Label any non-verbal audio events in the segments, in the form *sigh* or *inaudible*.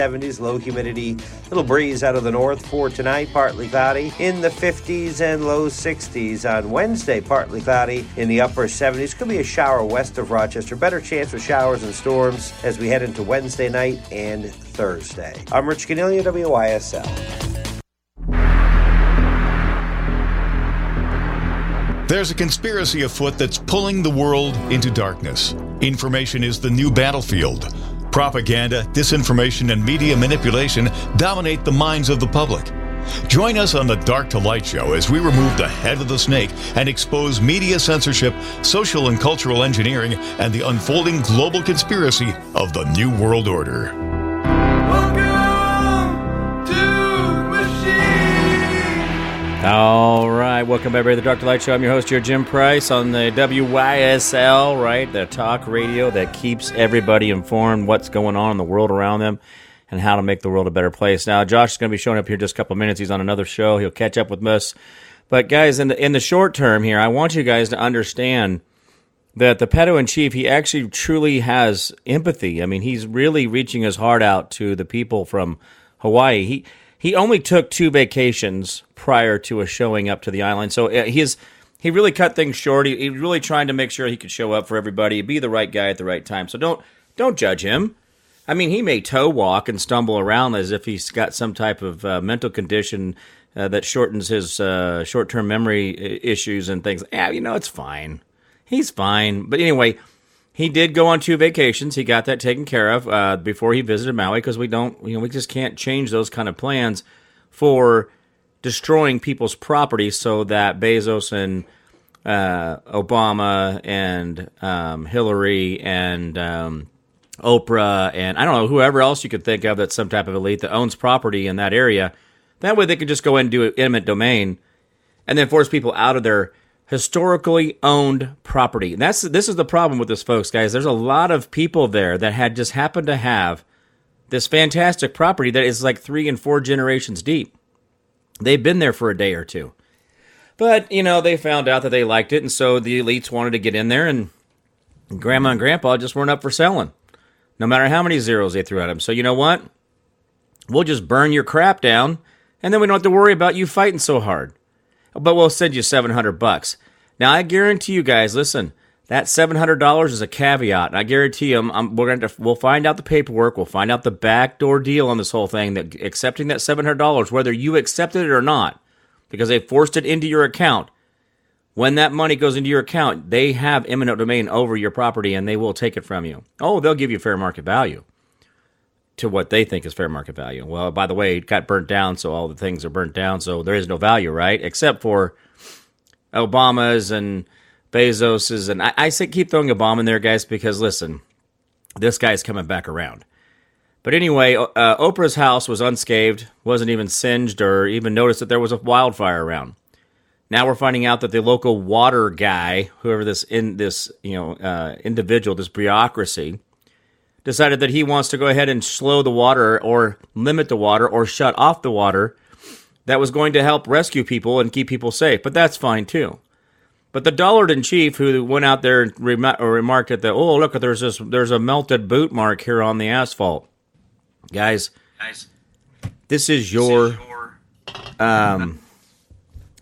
70s, low humidity, little breeze out of the north for tonight, partly cloudy in the 50s and low 60s. On Wednesday, partly cloudy in the upper 70s. Could be a shower west of Rochester. Better chance for showers and storms as we head into Wednesday night and Thursday. I'm Rich Ganillia, WYSL. There's a conspiracy afoot that's pulling the world into darkness. Information is the new battlefield. Propaganda, disinformation, and media manipulation dominate the minds of the public. Join us on the Dark to Light show as we remove the head of the snake and expose media censorship, social and cultural engineering, and the unfolding global conspiracy of the New World Order. All right, welcome everybody to the Dr. Light Show. I'm your host here, Jim Price, on the WYSL, right, the talk radio that keeps everybody informed what's going on in the world around them and how to make the world a better place. Now, Josh is going to be showing up here just a couple minutes. He's on another show. He'll catch up with us. But guys, in the in the short term here, I want you guys to understand that the pedo in chief, he actually truly has empathy. I mean, he's really reaching his heart out to the people from Hawaii. He he only took two vacations prior to a showing up to the island, so uh, he's he really cut things short. He, he really trying to make sure he could show up for everybody, be the right guy at the right time. So don't don't judge him. I mean, he may toe walk and stumble around as if he's got some type of uh, mental condition uh, that shortens his uh, short term memory uh, issues and things. Yeah, you know, it's fine. He's fine. But anyway, he did go on two vacations. He got that taken care of uh, before he visited Maui because we don't, you know, we just can't change those kind of plans for destroying people's property so that Bezos and uh, Obama and um, Hillary and um, Oprah and I don't know whoever else you could think of that's some type of elite that owns property in that area. That way they could just go in and do eminent domain and then force people out of their historically owned property. And that's this is the problem with this, folks, guys. There's a lot of people there that had just happened to have this fantastic property that is like three and four generations deep. They've been there for a day or two. But, you know, they found out that they liked it, and so the elites wanted to get in there, and grandma and grandpa just weren't up for selling, no matter how many zeros they threw at them. So, you know what? We'll just burn your crap down, and then we don't have to worry about you fighting so hard but we'll send you 700 bucks. Now, I guarantee you guys, listen, that $700 is a caveat. And I guarantee you, I'm, we're going to, we'll find out the paperwork. We'll find out the backdoor deal on this whole thing that accepting that $700, whether you accepted it or not, because they forced it into your account. When that money goes into your account, they have eminent domain over your property and they will take it from you. Oh, they'll give you fair market value to what they think is fair market value. Well, by the way, it got burnt down, so all the things are burnt down, so there is no value, right? Except for Obama's and Bezos's, and I, I say keep throwing a bomb in there, guys, because listen, this guy's coming back around. But anyway, uh, Oprah's house was unscathed, wasn't even singed, or even noticed that there was a wildfire around. Now we're finding out that the local water guy, whoever this in this you know uh, individual, this bureaucracy, decided that he wants to go ahead and slow the water or limit the water or shut off the water that was going to help rescue people and keep people safe. But that's fine too. But the dullard in chief who went out there and remarked at the oh look there's this there's a melted boot mark here on the asphalt, guys. Guys, this is your, this is your um,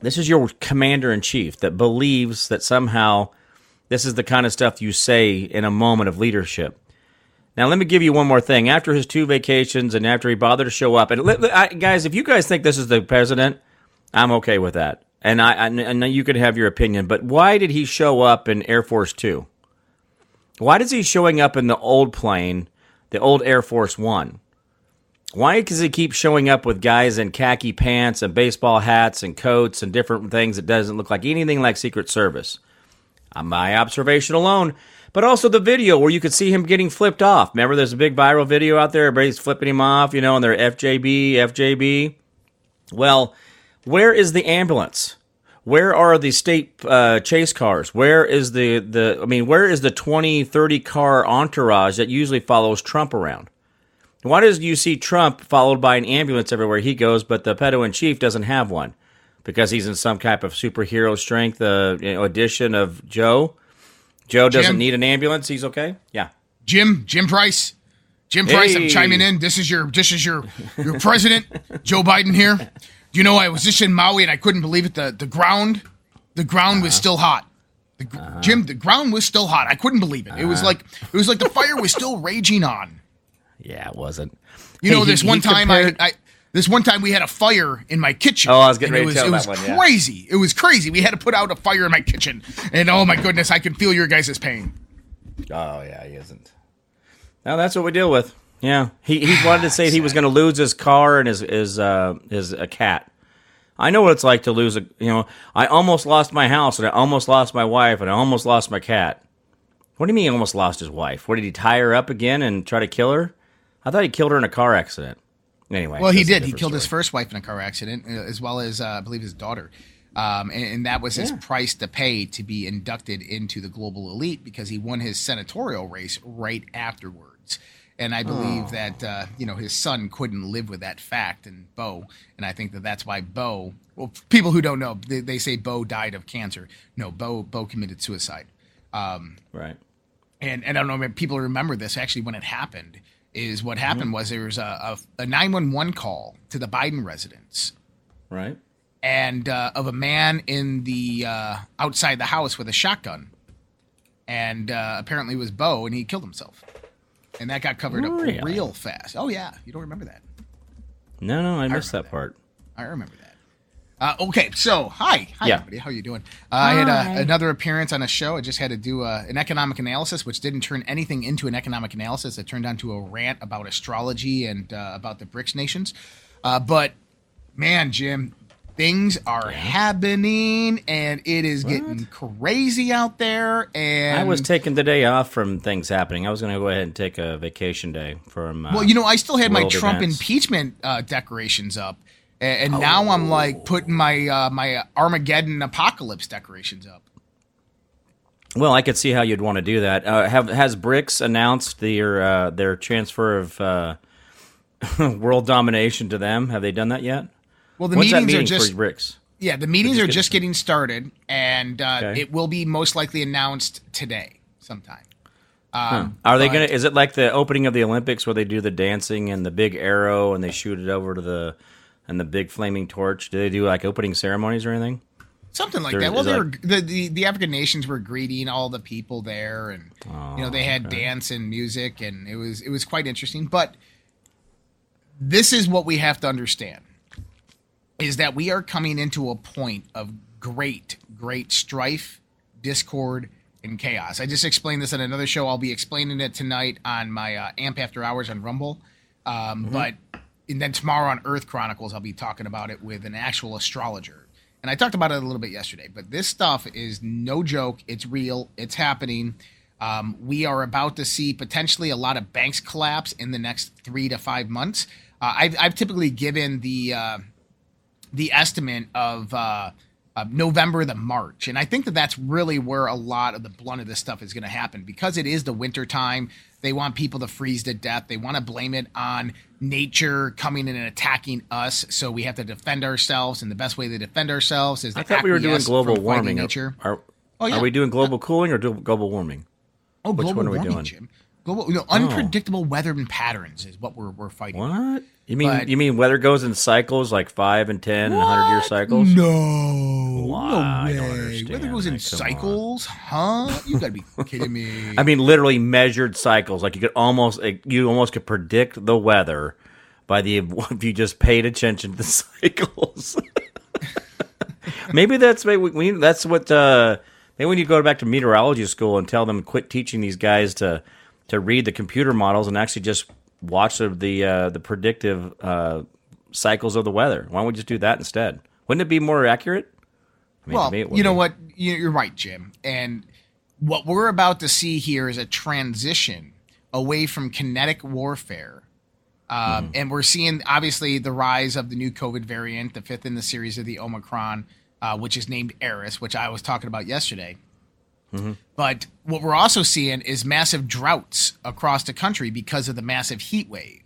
this is your commander in chief that believes that somehow this is the kind of stuff you say in a moment of leadership. Now, let me give you one more thing. After his two vacations and after he bothered to show up, and I, guys, if you guys think this is the president, I'm okay with that. And I, and you could have your opinion, but why did he show up in Air Force Two? Why is he showing up in the old plane, the old Air Force One? Why does he keep showing up with guys in khaki pants and baseball hats and coats and different things that doesn't look like anything like Secret Service? On my observation alone, but also the video where you could see him getting flipped off. Remember, there's a big viral video out there. Everybody's flipping him off, you know, and they're FJB, FJB. Well, where is the ambulance? Where are the state uh, chase cars? Where is the, the, I mean, where is the 20, 30 car entourage that usually follows Trump around? Why does you see Trump followed by an ambulance everywhere he goes, but the pedo in chief doesn't have one? Because he's in some type of superhero strength uh, you know, edition of Joe? Joe doesn't Jim, need an ambulance. He's okay. Yeah. Jim, Jim Price, Jim Price, Hey. I'm chiming in. This is your this is your your president, Joe Biden here. You know I was just in Maui and I couldn't believe it. The the ground, the ground was uh-huh. still hot. The, gr- uh-huh. Jim, the ground was still hot. I couldn't believe it. It was uh-huh. like it was like the fire was still *laughs* raging on. Yeah, it wasn't. You Hey, know, this he one time compared- I, I this one time we had a fire in my kitchen. Oh, I was getting ready it to was, tell it that was one, yeah. crazy. It was crazy. We had to put out a fire in my kitchen, and oh my goodness, I can feel your guys' pain. Oh yeah, he isn't. Now that's what we deal with. Yeah, he he *sighs* wanted to say he was going to lose his car and his his uh, his a cat. I know what it's like to lose a. You know, I almost lost my house and I almost lost my wife and I almost lost my cat. What do you mean he almost lost his wife? What did he tie her up again and try to kill her? I thought he killed her in a car accident. Anyway, Well, he did. He killed his first wife in a car accident, uh, as well as uh, I believe his daughter. Um, and, and that was his price to pay to be inducted into the global elite because he won his senatorial race right afterwards. And I believe that uh, you know his son couldn't live with that fact, and Bo, and I think that that's why Bo. Well, people who don't know, they, they say Bo died of cancer. No, Bo Bo committed suicide. Right. and and I don't know if people remember this actually when it happened is what happened was there was a, a, a 911 call to the Biden residence Right. And uh, of a man in the uh, outside the house with a shotgun and uh, apparently it was Bo and he killed himself and that got covered Really? up real fast oh yeah you don't remember that No, no, I missed remember that part. I remember that. Uh, okay, so hi, hi Yeah. everybody. How you doing? Uh, I had a, another appearance on a show. I just had to do uh, an economic analysis, which didn't turn anything into an economic analysis. It turned onto a rant about astrology and uh, about the BRICS nations. Uh, but man, Jim, things are happening, and it is getting crazy out there. And I was taking the day off from things happening. I was going to go ahead and take a vacation day from. Uh, Well, you know, I still had my Trump events. impeachment uh, decorations up, and, and now I'm like putting my uh, my Armageddon apocalypse decorations up. Well, I could see how you'd want to do that. Uh, have has BRICS announced their uh, their transfer of uh, *laughs* world domination to them? Have they done that yet? Well, the When's meetings are just yeah, the meetings just are just getting started, and uh, Okay. it will be most likely announced today sometime. Are they gonna? Is it like the opening of the Olympics where they do the dancing and the big arrow and they shoot it over to the and the big flaming torch? Do they do like opening ceremonies or anything? Something like There- that. Well, they were, the, the the African nations were greeting all the people there, and you know they Oh, had dance and music, and it was it was quite interesting. But this is what we have to understand: is that we are coming into a point of great, great strife, discord, and chaos. I just explained this in another show. I'll be explaining it tonight on my uh, Amp After Hours on Rumble. Um, But and then tomorrow on Earth Chronicles, I'll be talking about it with an actual astrologer. And I talked about it a little bit yesterday, but this stuff is no joke. It's real. It's happening. Um, we are about to see potentially a lot of banks collapse in the next three to five months. Uh, I've, I've typically given the uh, the estimate of uh, uh, November to March. And I think that that's really where a lot of the blunt of this stuff is going to happen because it is the winter time. They want people to freeze to death. They want to blame it on nature coming in and attacking us. So we have to defend ourselves. And the best way to defend ourselves is to I thought we were doing global warming. Nature. Are, Oh, yeah. are we doing global cooling or do global warming? Oh, Which global one are we warming, doing? Oh. Jim. Global, you know, unpredictable weather and patterns is what we're, we're fighting. What? You mean But- you mean weather goes in cycles like five and ten and hundred year cycles? No, Why? no way. understand Weather goes in that. Come on. cycles, huh? You gotta be *laughs* kidding me. I mean, literally measured cycles. Like you could almost, you almost could predict the weather by the *laughs* if you just paid attention to the *laughs* cycles. maybe that's maybe we, that's what. Uh, maybe when you go back to meteorology school and tell them quit teaching these guys to to read the computer models and actually just watch the the, uh, the predictive uh, cycles of the weather. Why don't we just do that instead? Wouldn't it be more accurate? I mean, well, me you know be. what? You- You're right, Jim. And what we're about to see here is a transition away from kinetic warfare. Um, And we're seeing obviously the rise of the new COVID variant, the fifth in the series of the Omicron, uh, which is named Eris, which I was talking about yesterday. But what we're also seeing is massive droughts across the country because of the massive heat wave.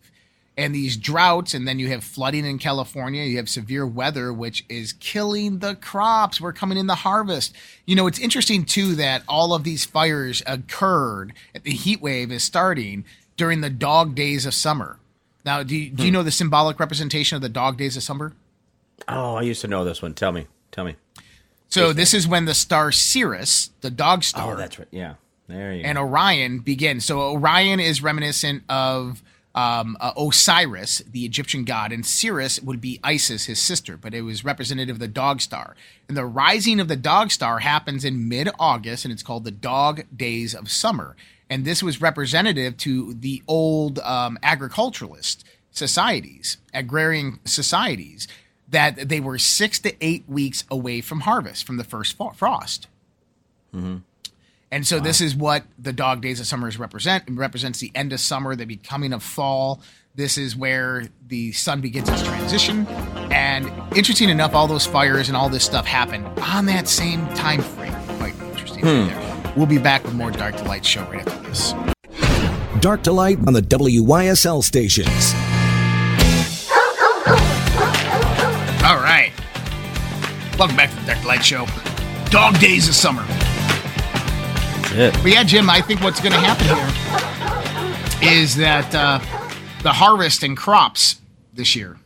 And these droughts, and then you have flooding in California, you have severe weather, which is killing the crops. We're coming in the harvest. You know, it's interesting too that all of these fires occurred, the heat wave is starting during the dog days of summer. Now, do you, do you hmm. know the symbolic representation of the dog days of summer? Oh, I used to know this one. Tell me. Tell me. So this is when the star Sirius, the dog star, Oh, that's right. Yeah. There you and go. Orion begin. So Orion is reminiscent of um, uh, Osiris, the Egyptian god, and Sirius would be Isis, his sister, but it was representative of the dog star. And the rising of the dog star happens in mid August, and it's called the Dog Days of Summer. And this was representative to the old um, agriculturalist societies, agrarian societies, that they were six to eight weeks away from harvest, from the first fa- frost. Mm-hmm. And so this is what the dog days of summers represent. It represents the end of summer, the becoming of fall. This is where the sun begins its transition. And interesting enough, all those fires and all this stuff happened on that same time frame. Quite interesting. right hmm. there. We'll be back with more Dark to Light show right after this. Dark to light on the WYSL stations. Welcome back to the Dark Light show. Dog days of summer. That's it. But yeah, Jim, I think what's going to happen here is that uh, the harvest and crops this year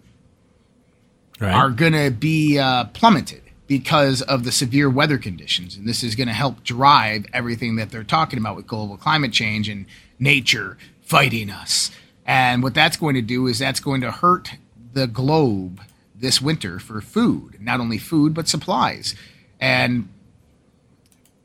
Right. are going to be uh, plummeted because of the severe weather conditions. And this is going to help drive everything that they're talking about with global climate change and nature fighting us. And what that's going to do is that's going to hurt the globe this winter for food, not only food, but supplies. And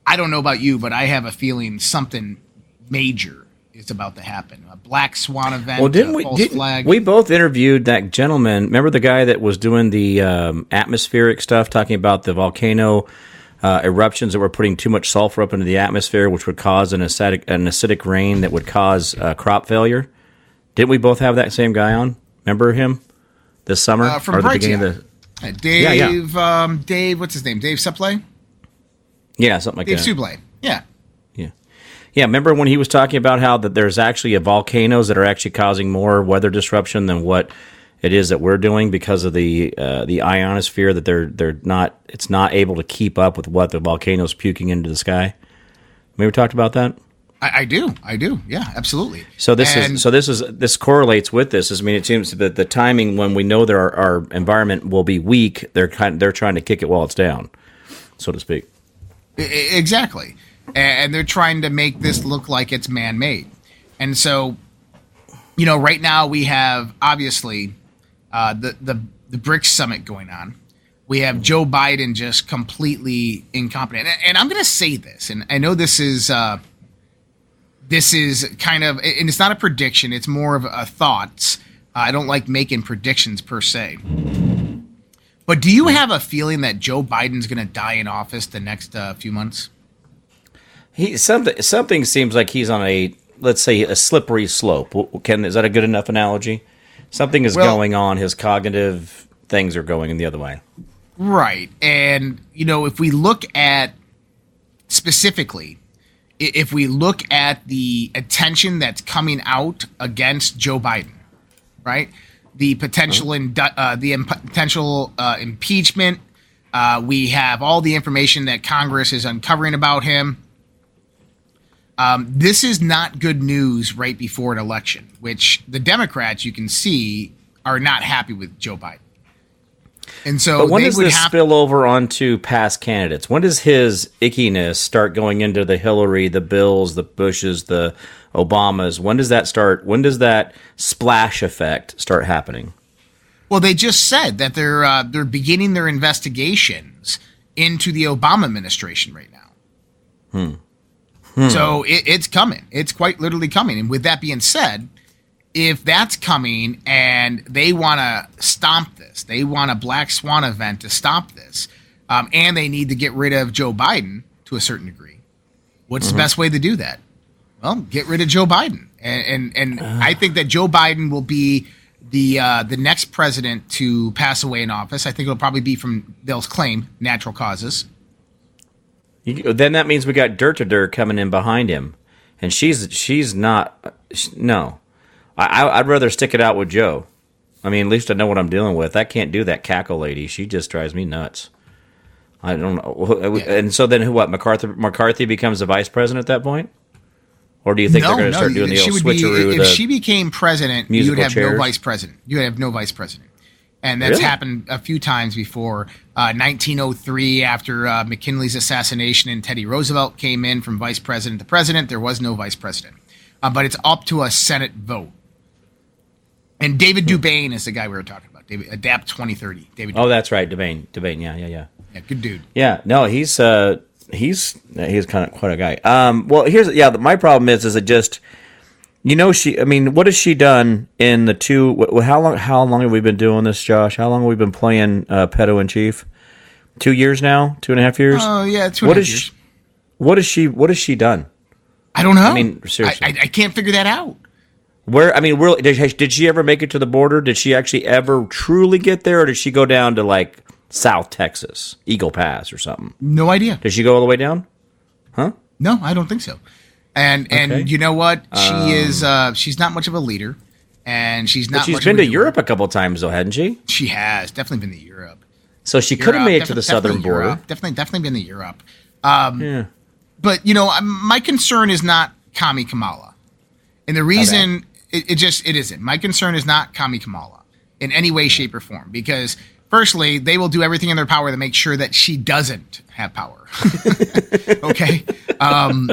I don't know about you, but I have a feeling something major is about to happen. A black swan event. Well, didn't we? false Didn't, flag. we both interviewed that gentleman. Remember the guy that was doing the um, atmospheric stuff, talking about the volcano uh, eruptions that were putting too much sulfur up into the atmosphere, which would cause an acidic an acidic rain that would cause uh, crop failure. Didn't we both have that same guy on? Remember him this summer Uh, from or the beginning yeah. of the Uh, Yeah, yeah. Dave, Um, Dave, what's his name? Dave Supley? yeah something like Dave that. Dave Supley. Yeah. Yeah. Yeah, remember when he was talking about how that there's actually a volcanoes that are actually causing more weather disruption than what it is that we're doing because of the uh, the ionosphere that they're they're not it's not able to keep up with what the volcanoes puking into the sky. Maybe we talked about that. I, I do. I do. Yeah, absolutely. So this And- is so this is this correlates with this. I mean, it seems that the timing when we know that our, our environment will be weak, they're kind they're trying to kick it while it's down, so to speak. Exactly. And they're trying to make this look like it's man made. And so, you know, right now we have obviously uh, the, the, the BRICS summit going on. We have Joe Biden just completely incompetent. And, and I'm going to say this, and I know this is. Uh, this is kind of, and it's not a prediction, it's more of a thoughts. I don't like making predictions per se. But do you have a feeling that Joe Biden's going to die in office the next uh, few months? He something something seems like he's on a let's say a slippery slope. Can is that a good enough analogy? Something is Well- going on. His cognitive things are going in the other way. Right. And, you know, if we look at specifically, if we look at the attention that's coming out against Joe Biden, right? The potential indu- uh, the imp- potential uh, impeachment. Uh, we have all the information that Congress is uncovering about him. Um, this is not good news right before an election, which the Democrats you can see are not happy with Joe Biden. And so But when does this have spill over onto past candidates? When does his ickiness start going into the Hillary, the Bills, the Bushes, the Obamas? When does that start? When does that splash effect start happening? Well, they just said that they're uh, they're beginning their investigations into the Obama administration right now. Hmm. So it, it's coming. It's quite literally coming. And with that being said, if that's coming and they want to stomp this, they want a black swan event to stop this, um, and they need to get rid of Joe Biden to a certain degree. What's the best way to do that? Well, get rid of Joe Biden, and and, and I think that Joe Biden will be the uh, the next president to pass away in office. I think it'll probably be from they'll claim natural causes. You, then that means we got Dirt to Dirt coming in behind him, and she's she's not. sh no, I, I'd rather stick it out with Joe. I mean, at least I know what I'm dealing with. I can't do that cackle lady. She just drives me nuts. I don't know. And so then who? What McCarthy? McCarthy becomes the vice president at that point, Or do you think they're going to start doing the she old would be- switcheroo? if she became president, you would have chairs? no vice president. You would have no vice president, and that's Really? happened a few times before. Uh, 1903, after uh, McKinley's assassination, and Teddy Roosevelt came in from vice president to president, there was no vice president. Uh, but it's up to a Senate vote. And David DuByne is the guy we were talking about. David Adapt 2030. David. oh, that's right, Devane. Devane, yeah, yeah, yeah. yeah, good dude. Yeah, no, he's uh he's he's kind of quite a guy. Um, well, here's yeah, my problem is is it just you know she I mean, what has she done in the two? wh- How long? How long have we been doing this, Josh? How long have we been playing uh, pedo in chief? Two years now, two and a half years. Oh yeah, two what and a is half she, years. what is she? What has she done? I don't know. I mean, seriously. I, I, I can't figure that out. Where I mean, where, did, did she ever make it to the border? Did she actually ever truly get there, or did she go down to like South Texas, Eagle Pass, or something? No idea. Did she go all the way down? Huh? No, I don't think so. And Okay. and you know what? She is uh she's not much of a leader and she's not she's been to. Europe a couple times, though, hadn't she? She has definitely been to Europe. So she could have made it to the southern border. Europe. Definitely definitely been to Europe. Um Yeah. but you know, um, my concern is not Kami Kamala. And the reason it, it just it isn't. My concern is not Kami Kamala in any way, shape, or form. Because firstly, they will do everything in their power to make sure that she doesn't have power. *laughs* okay. Um,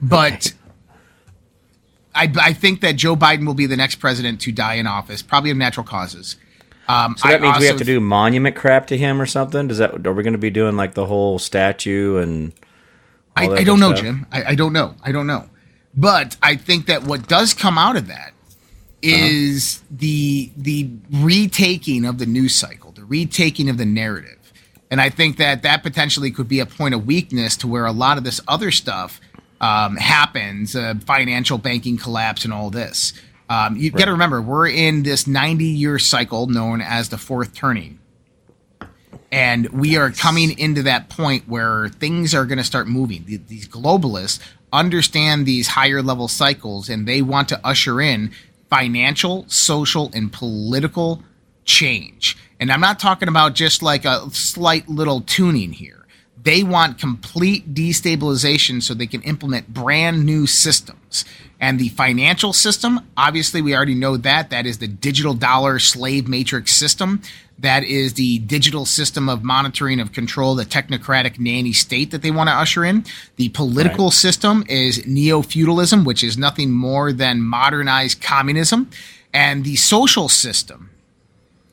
but I, I think that Joe Biden will be the next president to die in office, probably of natural causes. Um, So that I means we have to do monument crap to him or something. Does that? Are we going to be doing like the whole statue and? I, I don't know, stuff? Jim. I, I don't know. I don't know. But I think that what does come out of that is the the retaking of the news cycle, the retaking of the narrative, and I think that that potentially could be a point of weakness to where a lot of this other stuff um, happens, uh, financial banking collapse, and all this. Um, you got to remember, we're in this 90 year cycle known as the fourth turning. And we are coming into that point where things are going to start moving. These globalists understand these higher level cycles and they want to usher in financial, social, and political change. And I'm not talking about just like a slight little tuning here. They want complete destabilization so they can implement brand new systems. And the financial system, obviously, we already know that. That is the digital dollar slave matrix system. That is the digital system of monitoring of control, the technocratic nanny state that they want to usher in. The political system is neo feudalism, which is nothing more than modernized communism. And the social system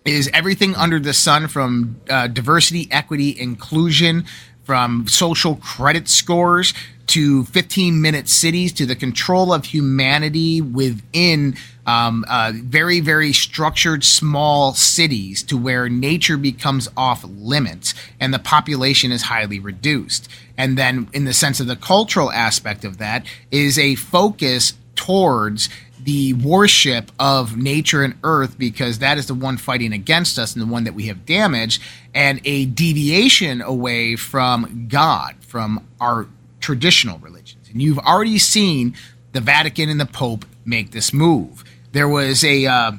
is everything under the sun from uh, diversity, equity, inclusion, from social credit scores to 15 minute cities to the control of humanity within um, uh, very, very structured small cities to where nature becomes off limits and the population is highly reduced. And then, in the sense of the cultural aspect of that, is a focus towards the worship of nature and earth because that is the one fighting against us and the one that we have damaged, and a deviation away from God, from our traditional religions. And you've already seen the Vatican and the Pope make this move. There was a uh,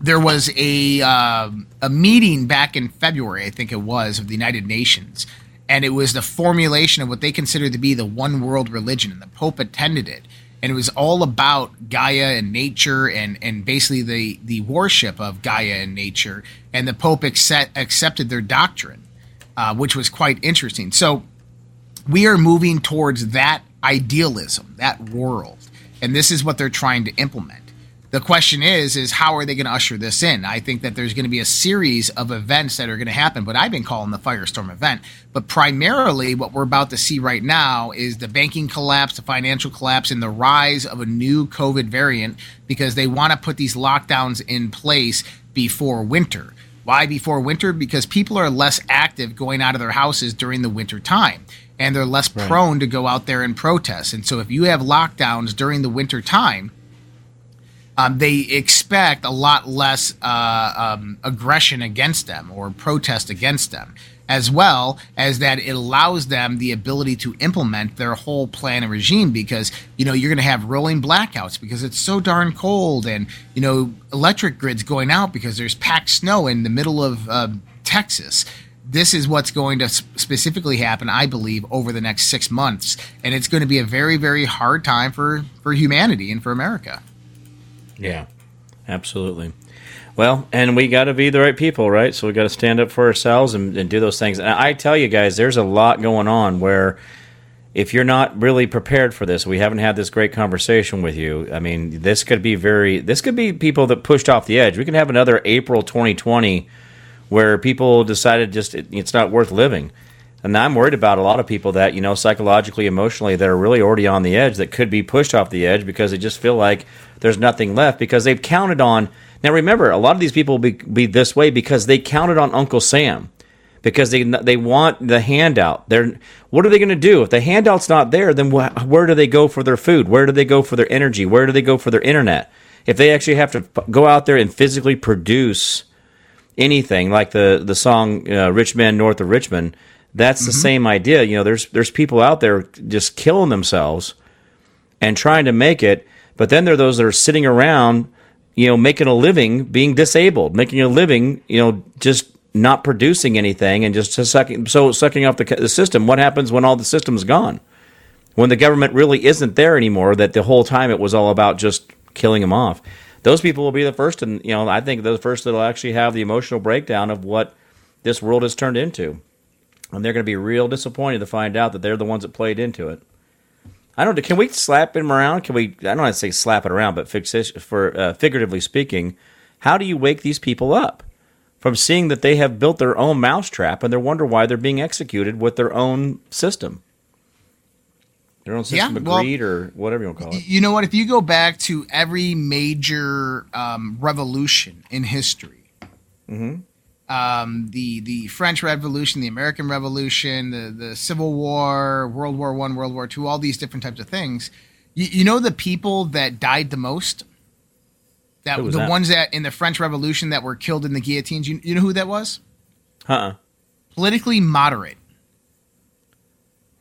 there was a uh, a meeting back in February, I think it was, of the United Nations, and it was the formulation of what they considered to be the one world religion, and the Pope attended it, and it was all about Gaia and nature, and and basically the the worship of Gaia and nature, and the Pope accept, accepted their doctrine, uh, which was quite interesting. So we are moving towards that idealism, that world, and this is what they're trying to implement. The question is, is how are they going to usher this in? I think that there's going to be a series of events that are going to happen, but I've been calling the firestorm event. But primarily, what we're about to see right now is the banking collapse, the financial collapse, and the rise of a new COVID variant because they want to put these lockdowns in place before winter. Why before winter? Because people are less active going out of their houses during the winter time and they're less prone to go out there and protest. And so if you have lockdowns during the winter time, um, they expect a lot less uh, um, aggression against them or protest against them, as well as that it allows them the ability to implement their whole plan and regime because, you know, you're going to have rolling blackouts because it's so darn cold and, you know, electric grids going out because there's packed snow in the middle of uh, Texas. this is what's going to specifically happen, I believe, over the next six months, and it's going to be a very, very hard time for for humanity and for America. Yeah, absolutely. Well, and we got to be the right people, right? So we got to stand up for ourselves and, and do those things. And I tell you guys, there's a lot going on where if you're not really prepared for this, we haven't had this great conversation with you. I mean, this could be very, this could be people that pushed off the edge. We can have another April 2020 where people decided just it, it's not worth living. And I'm worried about a lot of people that, you know, psychologically, emotionally, that are really already on the edge that could be pushed off the edge because they just feel like there's nothing left because they've counted on. Now, remember, a lot of these people will be, be this way because they counted on Uncle Sam because they they want the handout. They're what are they going to do if the handout's not there? Then wh- where do they go for their food? Where do they go for their energy? Where do they go for their internet? If they actually have to go out there and physically produce anything like the the song uh, "Rich Man North of Richmond," that's mm-hmm. the same idea. You know, there's there's people out there just killing themselves and trying to make it, but then there are those that are sitting around, you know, making a living being disabled, making a living, you know, just not producing anything and just sucking so sucking off the, the system. What happens when all the system's gone? When the government really isn't there anymore? That the whole time it was all about just killing them off those people will be the first, and you know, I think the first that'll actually have the emotional breakdown of what this world has turned into, and they're going to be real disappointed to find out that they're the ones that played into it. I don't. Can we slap him around? Can we? I don't want to say slap it around, but for uh, figuratively speaking, how do you wake these people up from seeing that they have built their own mousetrap and they wonder why they're being executed with their own system? Their own system yeah, of well, greed or whatever you want to call it. You know what? If you go back to every major um, revolution in history, mm-hmm. Um, the the French Revolution, the American Revolution, the the Civil War, World War One, World War Two, all these different types of things. You, you know the people that died the most. That the that? ones that in the French Revolution that were killed in the guillotines. You, you know who that was? Huh. Politically moderate.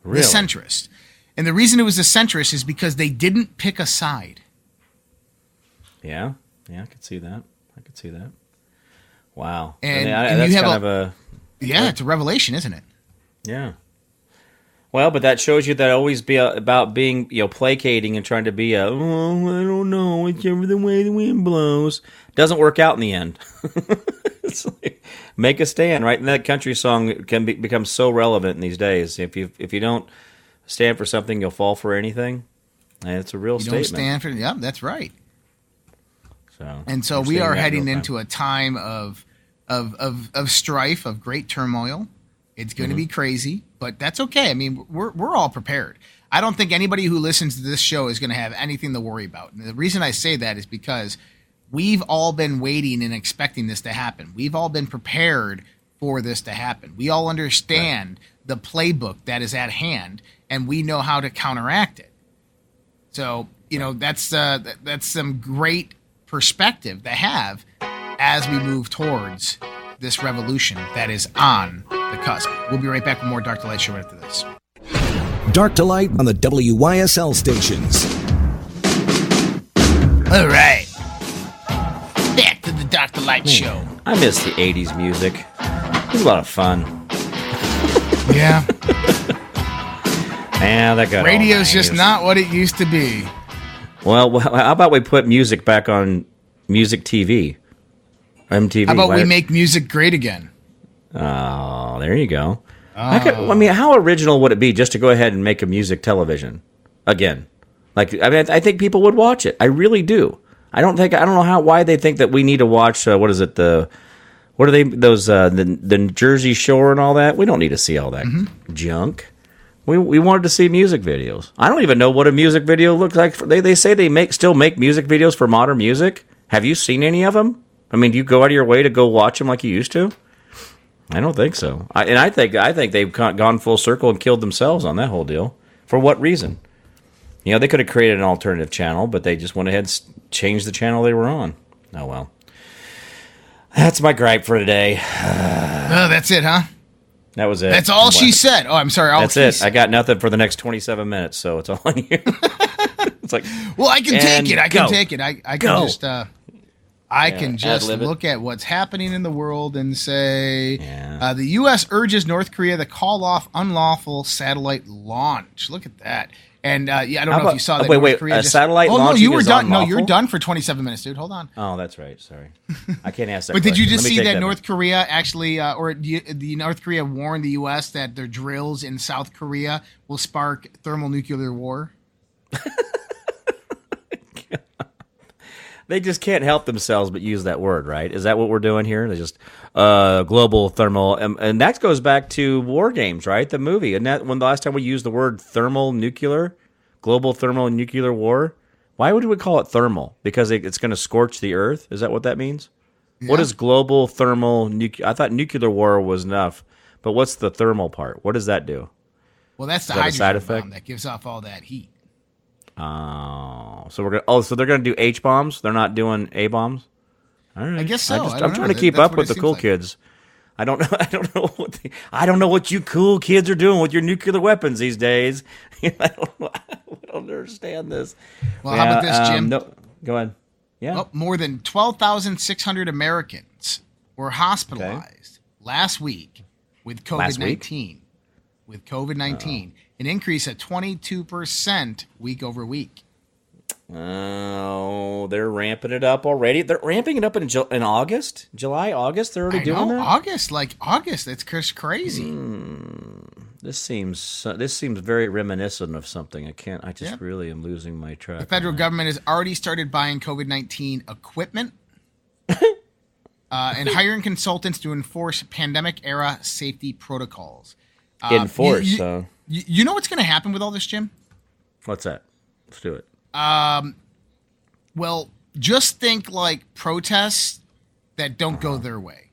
Really? The centrist. And the reason it was a centrist is because they didn't pick a side. Yeah, yeah, I could see that. I could see that. Wow, and, and, I, and that's kind a, of a yeah, it's a revelation, isn't it? Yeah. Well, but that shows you that always be a, about being, you know, placating and trying to be a, oh, I don't know, whichever the way the wind blows. Doesn't work out in the end. *laughs* like, make a stand, right? And that country song can be, become so relevant in these days. If you if you don't stand for something, you'll fall for anything. And it's a real you statement. Don't stand for yeah, that's right. So and so we are heading into a time of of of of strife, of great turmoil. It's going mm-hmm. to be crazy, but that's okay. I mean, we're we're all prepared. I don't think anybody who listens to this show is going to have anything to worry about. And the reason I say that is because we've all been waiting and expecting this to happen. We've all been prepared for this to happen. We all understand right. the playbook that is at hand and we know how to counteract it. So you know that's uh, that's some great perspective to have as we move towards this revolution that is on the cusp. We'll be right back with more Dark to Light show after this. Dark to Light on the WYSL stations. All right. Back to the Dark to Light Man, show. I miss the 80s music. It was a lot of fun. yeah. *laughs* Yeah, that got radio's just not what it used to be. Well, how about we put music back on music TV, MTV? How about Why we make music great again? Oh, there you go. Oh. I, could, I, mean, how original would it be just to go ahead and make a music television again? Like, I mean, I think people would watch it. I really do. I don't think I don't know how why they think that we need to watch. Uh, what is it? The what are they? Those uh, the the Jersey Shore and all that. We don't need to see all that mm-hmm. junk. We, we wanted to see music videos. I don't even know what a music video looks like. They they say they make still make music videos for modern music. Have you seen any of them? I mean, do you go out of your way to go watch them like you used to? I don't think so. I, and I think I think they've gone full circle and killed themselves on that whole deal. For what reason? You know, they could have created an alternative channel, but they just went ahead and changed the channel they were on. Oh well. That's my gripe for today. *sighs* oh, that's it, huh? That was it. That's all what? she said. Oh, I'm sorry. All That's it. I got nothing for the next 27 minutes, so it's all *laughs* on you. *laughs* it's like, well, I can take it. I can go. take it. I, I can go. just. Uh, I Yeah, can just look at what's happening in the world and say Yeah. uh, the U.S. urges North Korea to call off unlawful satellite launch. Look at that. And uh, yeah, I don't How know about- if you saw that. wait, North wait, Korea a satellite Oh no, you were done. No, you're done for 27 minutes, dude. Hold on. Oh, that's right. Sorry, *laughs* I can't ask that. But did you just see take that North. Korea actually, uh, or the, the North Korea warned the U.S. that their drills in South Korea will spark thermal nuclear war? *laughs* They just can't help themselves but use that word, right? Is that what we're doing here? They just uh, global thermal, and, and that goes back to War Games, right? The movie, and that when the last time we used the word thermal nuclear, global thermal nuclear war. Why would we call it thermal? Because it, it's going to scorch the earth. Is that what that means? What is global thermal nuclear? I thought nuclear war was enough, but what's the thermal part? What does that do? Well, that's the that hydrogen side bomb effect? that gives off all that heat. Oh, so we're gonna. Oh, so they're gonna do H bombs. They're not doing A bombs. All right. I guess so. I just, I'm know. trying to keep that's up with the cool like. kids. I don't *laughs* know. I don't know what. The, I don't know what you cool kids are doing with your nuclear weapons these days. *laughs* I don't. *laughs* I don't understand this. Well, how about Yeah, this, um, Jim? no, go ahead. Yeah. Well, more than 12,600 Americans were hospitalized last week with COVID nineteen. With COVID 19, an increase of 22% week over week. Oh, they're ramping it up already. They're ramping it up in in August, July, August. They're already I doing know, that. August, like August, It's just crazy. This seems this seems very reminiscent of something. I can't. I just Yeah. really am losing my track. The federal government has already started buying COVID 19 equipment *laughs* uh, and hiring consultants to enforce pandemic era safety protocols. Uh, Enforce. You, you, uh, you- you know what's going to happen with all this, Jim? what's that? Let's do it. Um, Well, just think like protests that don't go their way.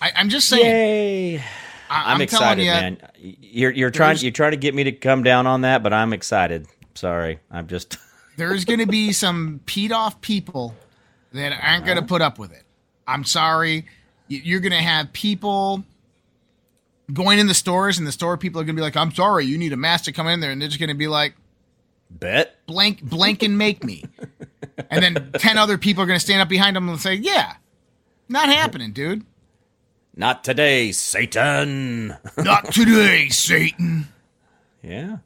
I, I'm just saying. Yay! I, I'm, I'm excited, you, man. You're you're trying you're trying to get me to come down on that, but I'm excited. Sorry, I'm just. *laughs* there's going to be some peed off people that aren't going to put up with it. I'm sorry. You're going to have people going in the stores, and the store people are going to be like, "I'm sorry, you need a mask to come in there," and they're just going to be like, Bet. "Blank, blank, and make me." and then ten other people are going to stand up behind them and say, "Yeah, not happening, dude. Not today, Satan. Not today, Satan." yeah,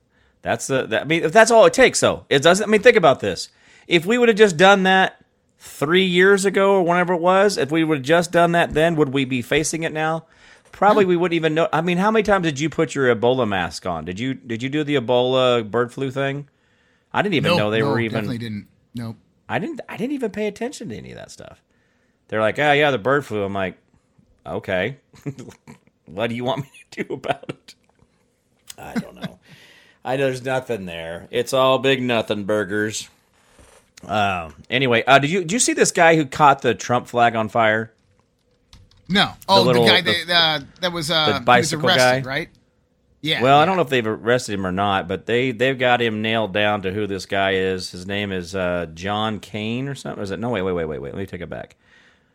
that's the. That, I mean, if that's all it takes, though, it doesn't. I mean, think about this. If we would have just done that three years ago or whenever it was, if we would have just done that then, would we be facing it now? Probably we wouldn't even know. I mean, how many times did you put your Ebola mask on? Did you did you do the Ebola bird flu thing? I didn't even Nope, know they no, were even. definitely didn't. Nope. I didn't. I didn't even pay attention to any of that stuff. They're like, oh yeah, the bird flu. I'm like, okay, *laughs* what do you want me to do about it? I don't know. *laughs* I know there's nothing there. It's all big nothing burgers. Um. Anyway, uh, did you did you see this guy who caught the Trump flag on fire? No. Oh, the, little- guy the- that uh, that was uh, the he was bicycle arrested, guy? right? Yeah. Well, I don't know if they've arrested him or not, but they they've got him nailed down to who this guy is. His name is uh, John Kane or something. Is it? No, wait, wait, wait, wait, wait. Let me take it back.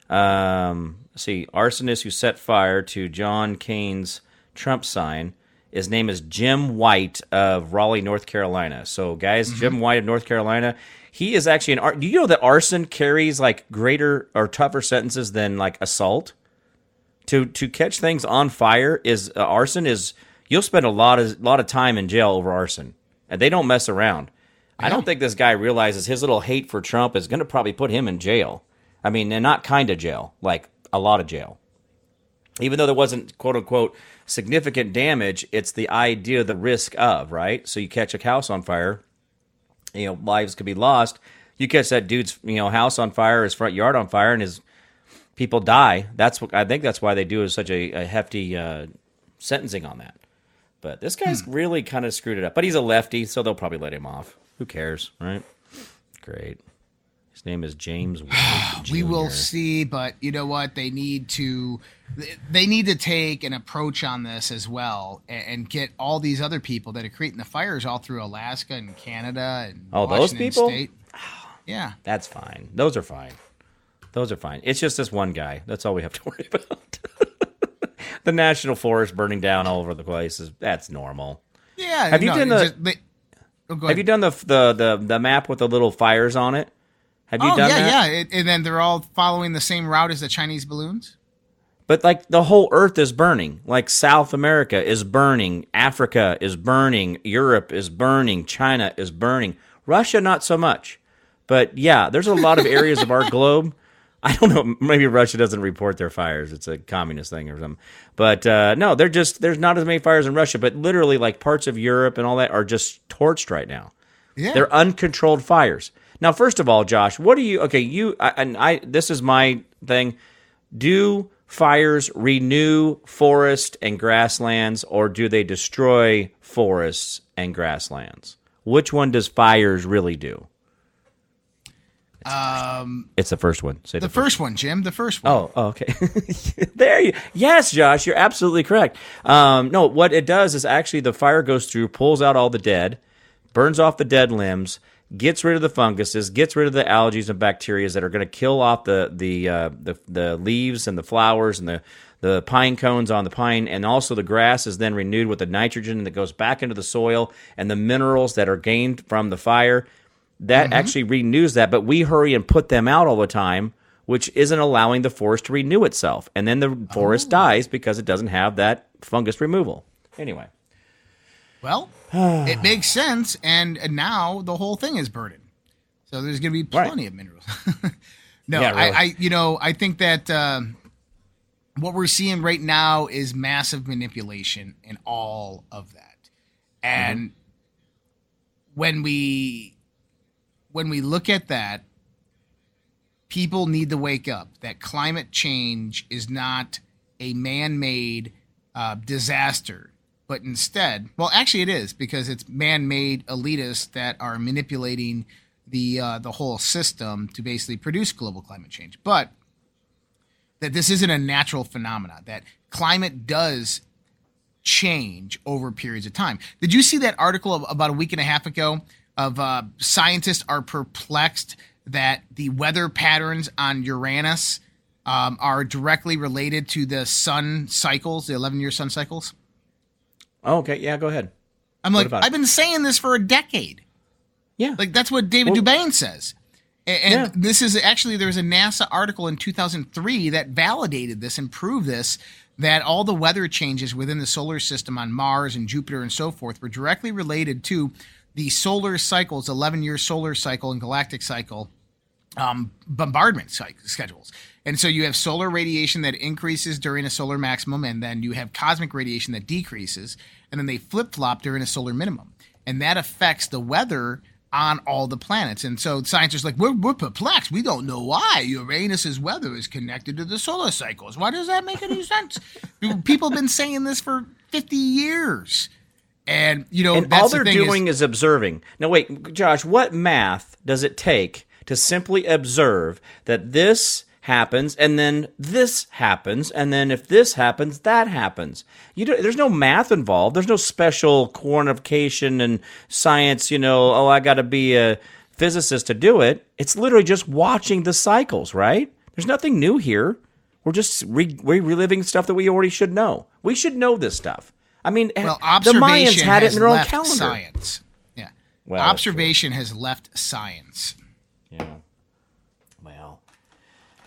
Um, let's see, arsonist who set fire to John Kane's Trump sign. His name is Jim White of Raleigh, North Carolina. So, guys, Jim White of North Carolina. He is actually an. Do you know that arson carries like greater or tougher sentences than like assault? To to catch things on fire is uh, arson is you'll spend a lot of lot of time in jail over arson and they don't mess around. I don't think this guy realizes his little hate for trump is going to probably put him in jail. I mean not kind of jail like a lot of jail. Even though there wasn't quote unquote significant damage it's the idea the risk of right? So you catch a house on fire you know lives could be lost. You catch that dude's you know house on fire his front yard on fire and his people die. That's what I think. That's why they do such a, a hefty uh, sentencing on that. But this guy's Hmm. really kind of screwed it up. But he's a lefty, so they'll probably let him off. Who cares, right? Great. His name is James. *sighs* We will see but you know what they need to they need to take an approach on this as well and, get all these other people that are creating the fires all through alaska and canada and Oh, those people? State. *sighs* yeah That's fine. Those are fine. Those are fine. It's just this one guy. That's all we have to *laughs* worry about. *laughs* the national forest burning down all over the place is that's normal. yeah Have you no, done the- just- they- oh, Have you done the the the the map with the little fires on it? Have you oh done yeah, that? yeah, it, and then they're all following the same route as the Chinese balloons. But like the whole earth is burning. Like South America is burning, Africa is burning, Europe is burning, China is burning. Russia not so much. But yeah, there's a lot of areas of our *laughs* globe. I don't know, maybe Russia doesn't report their fires. It's a communist thing or something. But uh, no, they're just there's not as many fires in Russia, but literally like parts of Europe and all that are just torched right now. Yeah, They're uncontrolled fires. Now, first of all, Josh, what do you? Okay, you I, and I. This is my thing. Do fires renew forest and grasslands, or do they destroy forests and grasslands? Which one does fires really do? Um, it's the first one. Say the first one, Jim. The first one. Oh, oh, okay. *laughs* there you. Yes, Josh, you're absolutely correct. Um, no, what it does is actually the fire goes through, pulls out all the dead, burns off the dead limbs, gets rid of the funguses, gets rid of the algae and bacteria that are going to kill off the the, uh, the the leaves and the flowers and the the pine cones on the pine, and also the grass is then renewed with the nitrogen that goes back into the soil and the minerals that are gained from the fire. That actually renews that, but we hurry and put them out all the time, which isn't allowing the forest to renew itself, and then the forest dies because it doesn't have that fungus removal. Anyway. Well, *sighs* it makes sense, and now the whole thing is burdened. So there's going to be Right. plenty of minerals. *laughs* no, Yeah, really. I, I, you know, I think that um, what we're seeing right now is massive manipulation in all of that, and when we when we look at that, people need to wake up. That climate change is not a man-made uh, disaster but instead well actually it is because it's man-made elitists that are manipulating the uh, the whole system to basically produce global climate change. But that this isn't a natural phenomenon, that climate does change over periods of time. Did you see that article about a week and a half ago of uh, scientists are perplexed that the weather patterns on Uranus um, are directly related to the sun cycles, the 11 year sun cycles? Oh, okay. Yeah, go ahead. I'm like. I've been saying this for a decade. Yeah. Like that's what David Well- DuByne says. A- And, Yeah. this is actually there was a NASA article in 2003 that validated this and proved this that all the weather changes within the solar system on Mars and Jupiter and so forth were directly related to the solar cycles, 11 year solar cycle and galactic cycle um, bombardment schedules. And so you have solar radiation that increases during a solar maximum, and then you have cosmic radiation that decreases, and then they flip flop during a solar minimum. And that affects the weather on all the planets. And so scientists are like, we're, we're perplexed. We don't know why Uranus's weather is connected to the solar cycles. Why does that make any *laughs* sense? People have been saying this for 50 years. And, you know, and that's all they're thing is- doing is, observing. Now, wait, Josh, what math does it take to simply observe that this happens and then this happens and then if this happens, that happens? You do, there's no math involved. There's no special quantification and science. You know, oh, I got to be a physicist to do it. It's literally just watching the cycles, right? There's nothing new here. We're just re- we're reliving stuff that we already should know. We should know this stuff. I mean, eh, Well, the Mayans had it in their own calendar. science. Yeah. Well, observation has left science. Yeah. Well,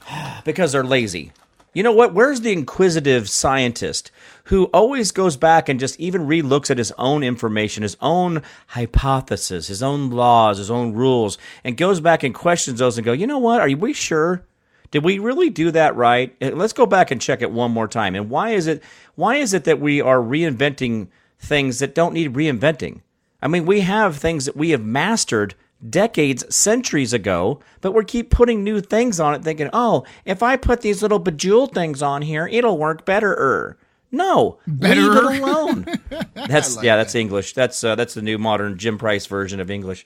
*sighs* because they're lazy. You know what? Where's the inquisitive scientist who always goes back and just even relooks at his own information, his own hypothesis, his own laws, his own rules, and goes back and questions those and go, you know what? Are we sure? Did we really do that right? Uh, Let's go back and check it one more time. And why is it? Why is it that we are reinventing things that don't need reinventing? I mean, we have things that we have mastered decades, centuries ago, but we keep putting new things on it, thinking, "Oh, if I put these little bejeweled things on here, it'll work better." No, leave it alone. *laughs* That's yeah, that's English. That's uh, that's the new modern Jim Price version of English.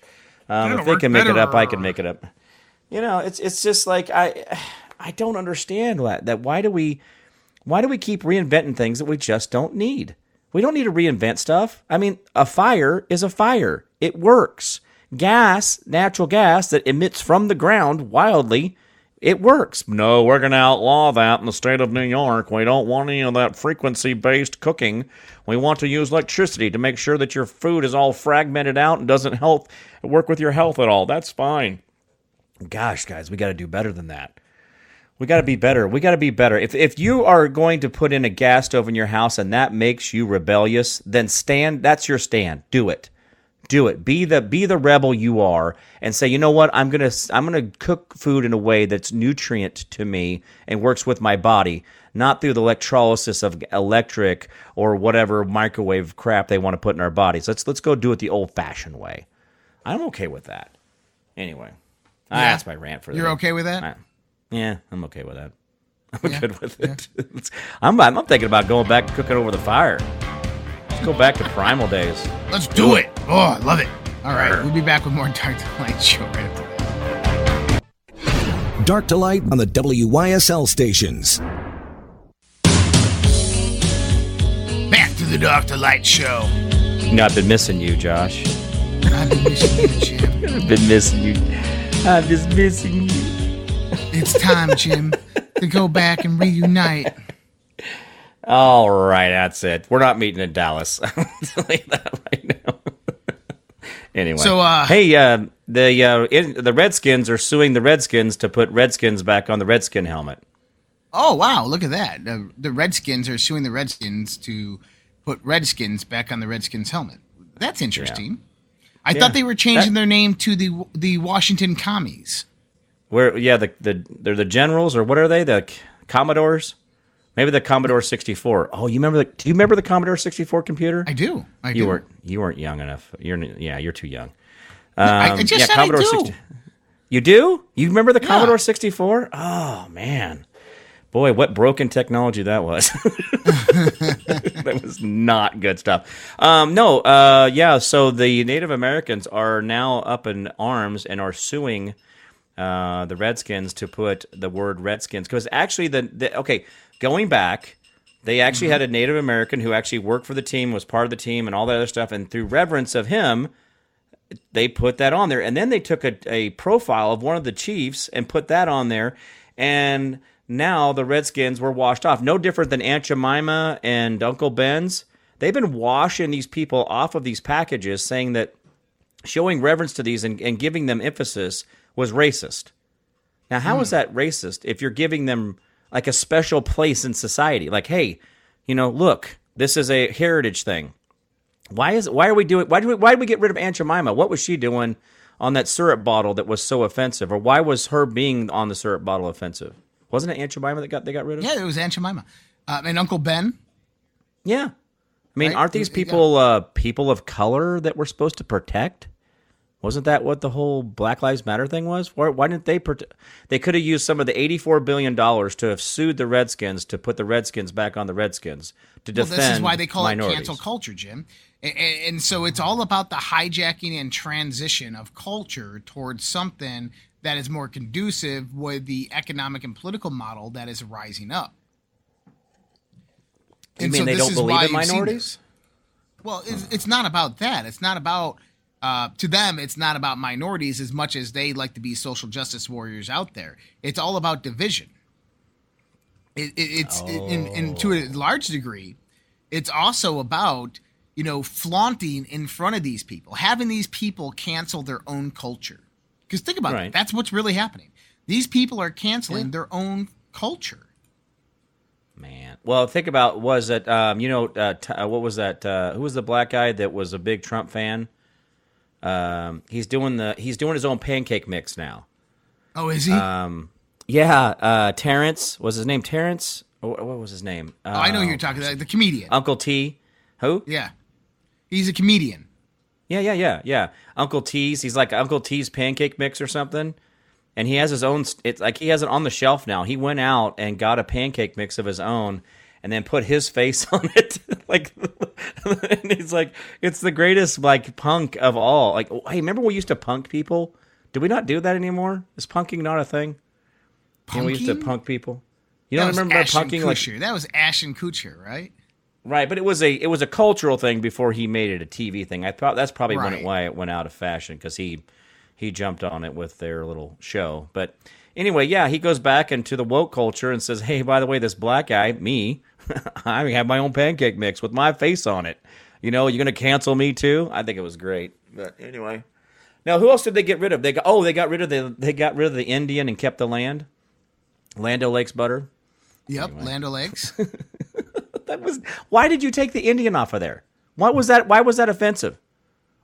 Um, if they can make it up, I can make it up. You know, it's it's just like I I don't understand that. That why do we why do we keep reinventing things that we just don't need? We don't need to reinvent stuff. I mean, a fire is a fire. It works. Gas, natural gas that emits from the ground wildly, it works. No, we're going to outlaw that in the state of New York. We don't want any of that frequency based cooking. We want to use electricity to make sure that your food is all fragmented out and doesn't help work with your health at all. That's fine. Gosh, guys, we got to do better than that. We got to be better. We got to be better. If if you are going to put in a gas stove in your house and that makes you rebellious, then stand. That's your stand. Do it. Do it. Be the be the rebel you are, and say, you know what? I'm gonna I'm gonna cook food in a way that's nutrient to me and works with my body, not through the electrolysis of electric or whatever microwave crap they want to put in our bodies. Let's let's go do it the old fashioned way. I'm okay with that. Anyway, ah, Yeah? that's my rant for the You're day. okay with that? I- yeah, I'm okay with that. I'm Yeah, good with it. *laughs* I'm, I'm I'm thinking about going back to cooking over the fire. Let's go back to primal days. Let's do it. Oh, I love it. All right, we'll be back with more Dark to Light show right after this. Dark to Light on the WYSL stations. Back to the Dark to Light show. You know, I've been missing you, Josh. I've been missing you, Jim. *laughs* I've been missing you. I'm just missing you. It's time, Jim, to go back and reunite. All right, that's it. We're not meeting in Dallas. *laughs* I'll tell you that right now. *laughs* anyway, So, uh, hey, uh, the uh, in, the Redskins are suing the Redskins to put Redskins back on the Redskin helmet. Oh wow, look at that. The, the Redskins are suing the Redskins to put Redskins back on the Redskins helmet. That's interesting. I Yeah. thought they were changing That- their name to the the Washington Commies. Where, yeah, the the they're the Generals or what are they? The Commodores? Maybe the Commodore 64. Oh, you remember the? Do you remember the Commodore 64 computer? I do. I you do. weren't you weren't young enough. You're yeah, you're too young. I, I Um, just yeah, said Commodore I do. 60 You do? You remember the Yeah. Commodore 64? Oh man. Boy, what broken technology that was. *laughs* that was not good stuff. Um, no, uh, yeah, so the Native Americans are now up in arms and are suing uh, the Redskins to put the word Redskins because actually the, the okay going back they actually had a Native American who actually worked for the team was part of the team and all that other stuff and through reverence of him they put that on there and then they took a, a profile of one of the chiefs and put that on there and now the Redskins were washed off no different than Aunt Jemima and Uncle Ben's they've been washing these people off of these packages saying that showing reverence to these and, and giving them emphasis was racist. Now, how is hmm. that racist if you're giving them like a special place in society? Like, hey, you know, look, this is a heritage thing. Why is why are we doing why do we why did we get rid of Aunt Jemima? What was she doing on that syrup bottle that was so offensive? Or why was her being on the syrup bottle offensive? Wasn't it Aunt Jemima that got they got rid of? Yeah, it was Aunt Jemima. Um, and Uncle Ben. Yeah. I mean, Right? aren't these people uh, people of color that we're supposed to protect? Wasn't that what the whole Black Lives Matter thing was? Why, why didn't they? Prote- they could have used some of the eighty-four billion dollars to have sued the Redskins to put the Redskins back on the Redskins to Well, defend. this is why they call minorities. it cancel culture, Jim. And, and so it's all about the hijacking and transition of culture towards something that is more conducive with the economic and political model that is rising up. You And mean so they this don't is believe in minorities? Well, it's, it's not about that. It's not about uh, to them. It's not about minorities as much as they like to be social justice warriors out there. It's all about division. It, it, it's in, in to a large degree, it's also about you know flaunting in front of these people, having these people cancel their own culture. Because think about Right. it, that's what's really happening. These people are canceling their own culture. Man, well, think about was it? Um, you know, uh, t- uh, what was that? Uh, who was the black guy that was a big Trump fan? Um, he's doing the he's doing his own pancake mix now. Oh, is he? Um, yeah, uh, Terrence was his name. Terrence, what, what was his name? Uh, oh, I know who you're talking about. The comedian. Uncle T. Who? yeah, he's a comedian. Yeah, yeah, yeah, yeah. Uncle T's. He's like Uncle T's pancake mix or something. And he has his own. It's like he has it on the shelf now. He went out and got a pancake mix of his own, and then put his *laughs* face on it. *laughs* like, *laughs* and he's like, it's the greatest like punk of all. Like, oh, hey, remember we used to punk people? Do we not do that anymore? Is punking not a thing? You know, we used to punk people. You That don't remember Ashton punking? Like, Kutcher. that was Ashton Kutcher, right? Right, but it was a it was a cultural thing before he made it a TV thing. I thought that's probably when it, why it went out of fashion because he he jumped on it with their little show. But anyway, yeah, he goes back into the woke culture and says, "Hey, by the way, this black guy, me, *laughs* I have my own pancake mix with my face on it. You know, you're gonna cancel me too." I think it was great. But anyway, Now, who else did they get rid of? They got oh, they got rid of the they got rid of the Indian and kept the land. Lando Lakes butter. Yep, Land *laughs* That was why did you take the Indian off of there? What was that? Why was that offensive?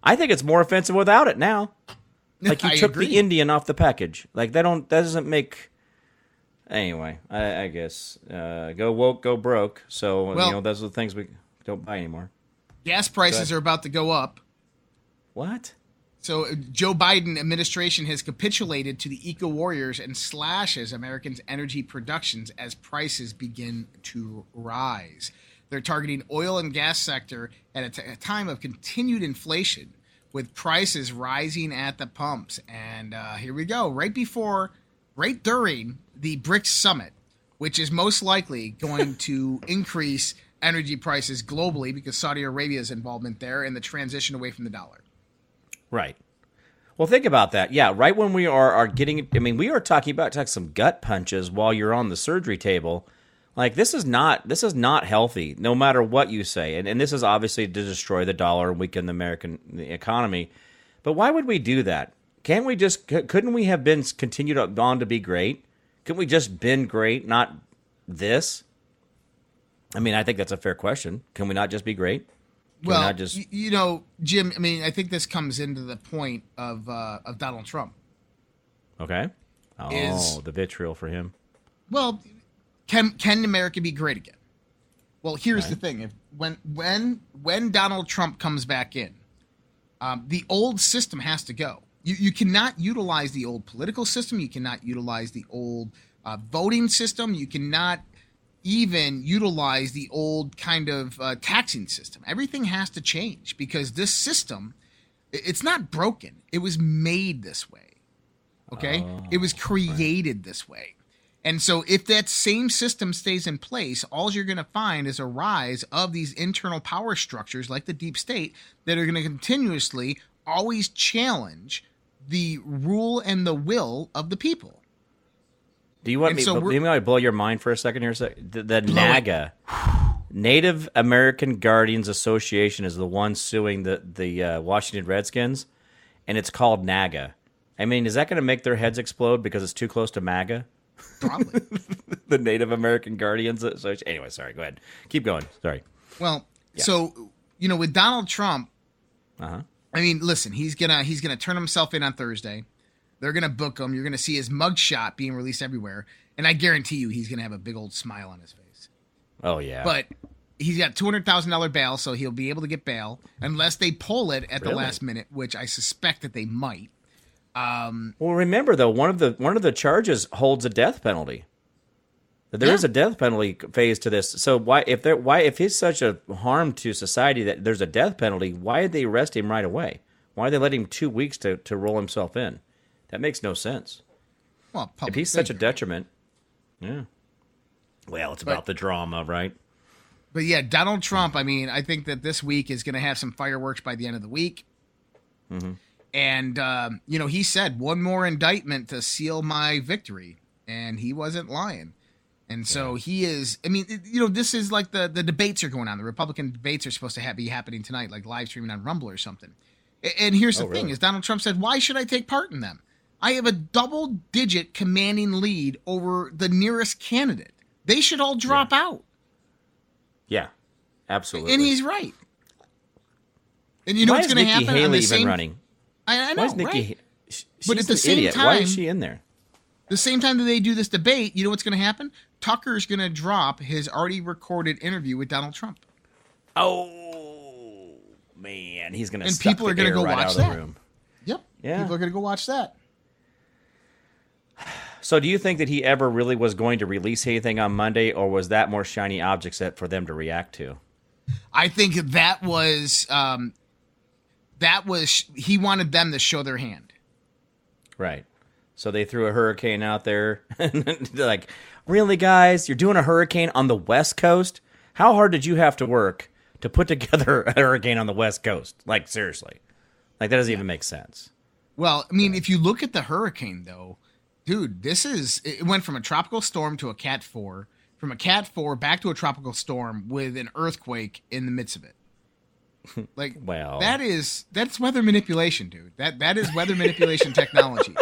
I think it's more offensive without it now. *laughs* Like you I took agree. the Indian off the package. Like that don't that doesn't make. Anyway, I, I guess uh, go woke, go broke. So Well- you know those are the things we don't buy anymore. Gas prices are about to go up. What? So uh, Joe Biden administration has capitulated to the eco warriors and slashes Americans' energy productions as prices begin to rise. They're targeting oil and gas sector at a, t- a time of continued inflation, with prices rising at the pumps. And uh, here we go, right before, right during the BRICS summit, which is most likely going *laughs* to increase energy prices globally because Saudi Arabia's involvement there and the transition away from the dollar. Right. Well, think about that. Yeah, right when we are are getting, I mean, we are talking about like some gut punches while you're on the surgery table. Like this is not this is not healthy, no matter what you say, and and this is obviously to destroy the dollar and weaken the American economy. But why would we do that? Can't we just couldn't we have been continued on to be great? Couldn't we just been great, not this? I mean, I think that's a fair question. Can we not just be great? Well, not just you know, Jim. I mean, I think this comes into the point of uh, of Donald Trump. okay? Oh, is- the vitriol for him. Well, can can America be great again? Well, here's the thing: if when when when Donald Trump comes back in, um, the old system has to go. You you cannot utilize the old political system. You cannot utilize the old uh, voting system. You cannot even utilize the old kind of uh, taxing system. Everything has to change because this system, it's not broken. It was made this way. Okay, it was created this way. And so, if that same system stays in place, all you're going to find is a rise of these internal power structures like the deep state that are going to continuously always challenge the rule and the will of the people. Do you want And me? so do you want me to blow your mind for a second here? The, the NAGA, Native American Guardians Association, is the one suing the the uh, Washington Redskins, and it's called NAGA. I mean, is that going to make their heads explode because it's too close to MAGA? Probably. *laughs* The Native American Guardians Association. Anyway, sorry. Go ahead. Keep going. Sorry. well, so you know, with Donald Trump, Uh huh. I mean, listen, he's gonna he's gonna turn himself in on Thursday. They're gonna book him. You're gonna see his mugshot being released everywhere, and I guarantee you, he's gonna have a big old smile on his face. Oh yeah. But he's got two hundred thousand dollar bail, so he'll be able to get bail unless they pull it at the last minute, which I suspect that they might. Um, well, remember though, one of the one of the charges holds a death penalty. There is Yeah. a death penalty phase to this. So why, if there, why, if he's such a harm to society that there's a death penalty, why did they arrest him right away? Why did they let him two weeks to to roll himself in? That makes no sense. Well, If he's such a detriment, yeah. Well, it's But- about the drama, right? But yeah, Donald Trump. I mean, I think that this week is going to have some fireworks by the end of the week. And um, you know, he said one more indictment to seal my victory, and he wasn't lying. And so he is. I mean, it- you know, this is like the the debates are going on. The Republican debates are supposed to ha- be happening tonight, like live streaming on Rumble or something. And here's the Oh, thing: is Donald Trump said, "Why should I take part in them? I have a double digit commanding lead over the nearest candidate. They should all drop out." Yeah, absolutely. And he's right. And you know why what's going to happen? Haley on the even same, running? I, I know, Why is Nikki? right? Ha- sh- But at the same idiot. Why is she in there? The same time that they do this debate, you know what's going to happen? Tucker's going to drop his already recorded interview with Donald Trump. Oh man, he's gonna And people are gonna go right watch out of the that. room. Yep. Yeah. People are going to go watch that. So, do you think that he ever really was going to release anything on Monday, or was that more shiny object set for them to react to? I think that was um, that was he wanted them to show their hand. Right. So they threw a hurricane out there, *laughs* like, "Really, guys? You're doing a hurricane on the West Coast? How hard did you have to work to put together *laughs* a hurricane on the West Coast? Like, seriously, like that doesn't even make sense." Well, I mean, if you look at the hurricane, though, dude, this is it went from a tropical storm to a Cat Four, from a Cat Four back to a tropical storm with an earthquake in the midst of it. *laughs* Like, Well. that is that's weather manipulation, dude. That that is weather manipulation technology.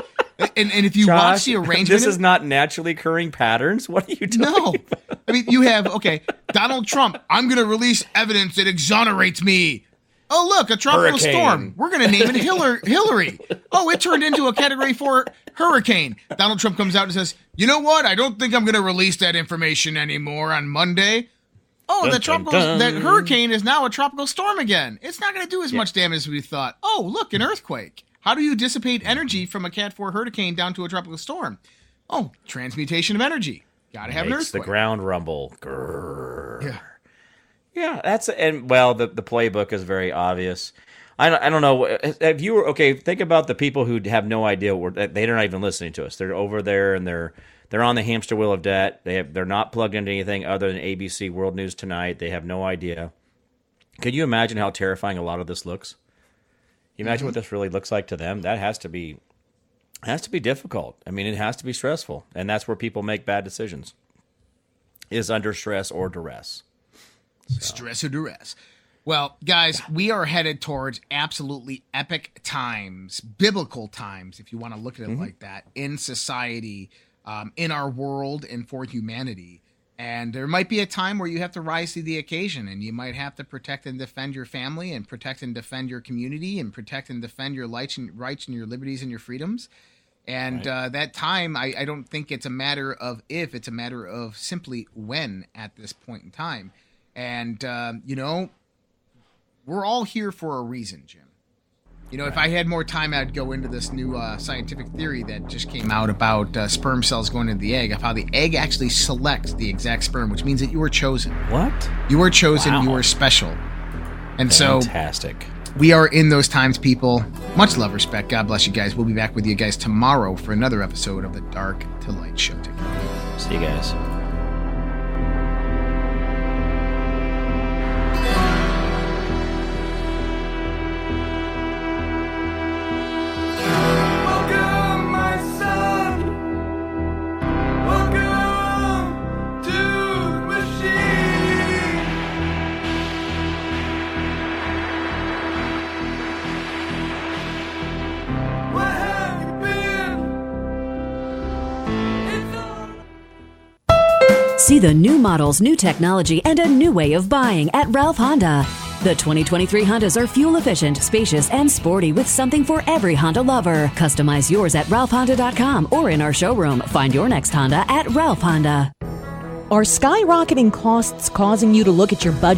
And and if you watch the arrangement, this is not naturally occurring patterns. *laughs* What are you doing? no. I mean, you have okay, Donald Trump. I'm going to release evidence that exonerates me. Oh, look, a tropical Hurricane. storm. We're going to name it Hillary. *laughs* Hillary. Oh, it turned into a Category Four hurricane. Donald Trump comes out and says, "You know what? I don't think I'm going to release that information anymore on Monday." Oh, Dun, the tropical dun. that hurricane is now a tropical storm again. It's not going to do as much damage as we thought. Oh, look, an earthquake. How do you dissipate energy from a Cat 4 hurricane down to a tropical storm? Oh, transmutation of energy. Got to have an Makes the ground rumble. Grrr. Yeah. Yeah, that's and well, the the playbook is very obvious. I don't, I don't know. Have you were okay? Think about the people who have no idea. What we're, they're not even listening to us. They're over there and they're they're on the hamster wheel of debt. They have they're not plugged into anything other than ABC World News Tonight. They have no idea. Can you imagine how terrifying a lot of this looks? You imagine what mm-hmm. this really looks like to them. That has to be has to be difficult. I mean, it has to be stressful, and that's where people make bad decisions. Is under stress or duress. Stress or duress. Well, guys, we are headed towards absolutely epic times, biblical times, if you want to look at it like that, in society, um, in our world, and for humanity. And there might be a time where you have to rise to the occasion and you might have to protect and defend your family and protect and defend your community and protect and defend your rights and, rights and your liberties and your freedoms. And uh, that time, I, I don't think it's a matter of if, it's a matter of simply when at this point in time. And, um, you know, we're all here for a reason, Jim. You know, if I had more time, I'd go into this new uh, scientific theory that just came out about uh, sperm cells going into the egg, of how the egg actually selects the exact sperm, which means that you were chosen. What? You were chosen, you were special. And so Fantastic. we are in those times, people. Much love, respect. God bless you guys. We'll be back with you guys tomorrow for another episode of the Dark to Light Show. Take. See you guys. See the new models, new technology, and a new way of buying at Ralph Honda. The 2023 Hondas are fuel efficient, spacious, and sporty with something for every Honda lover. Customize yours at ralphhonda.com or in our showroom. Find your next Honda at Ralph Honda. Are skyrocketing costs causing you to look at your budget?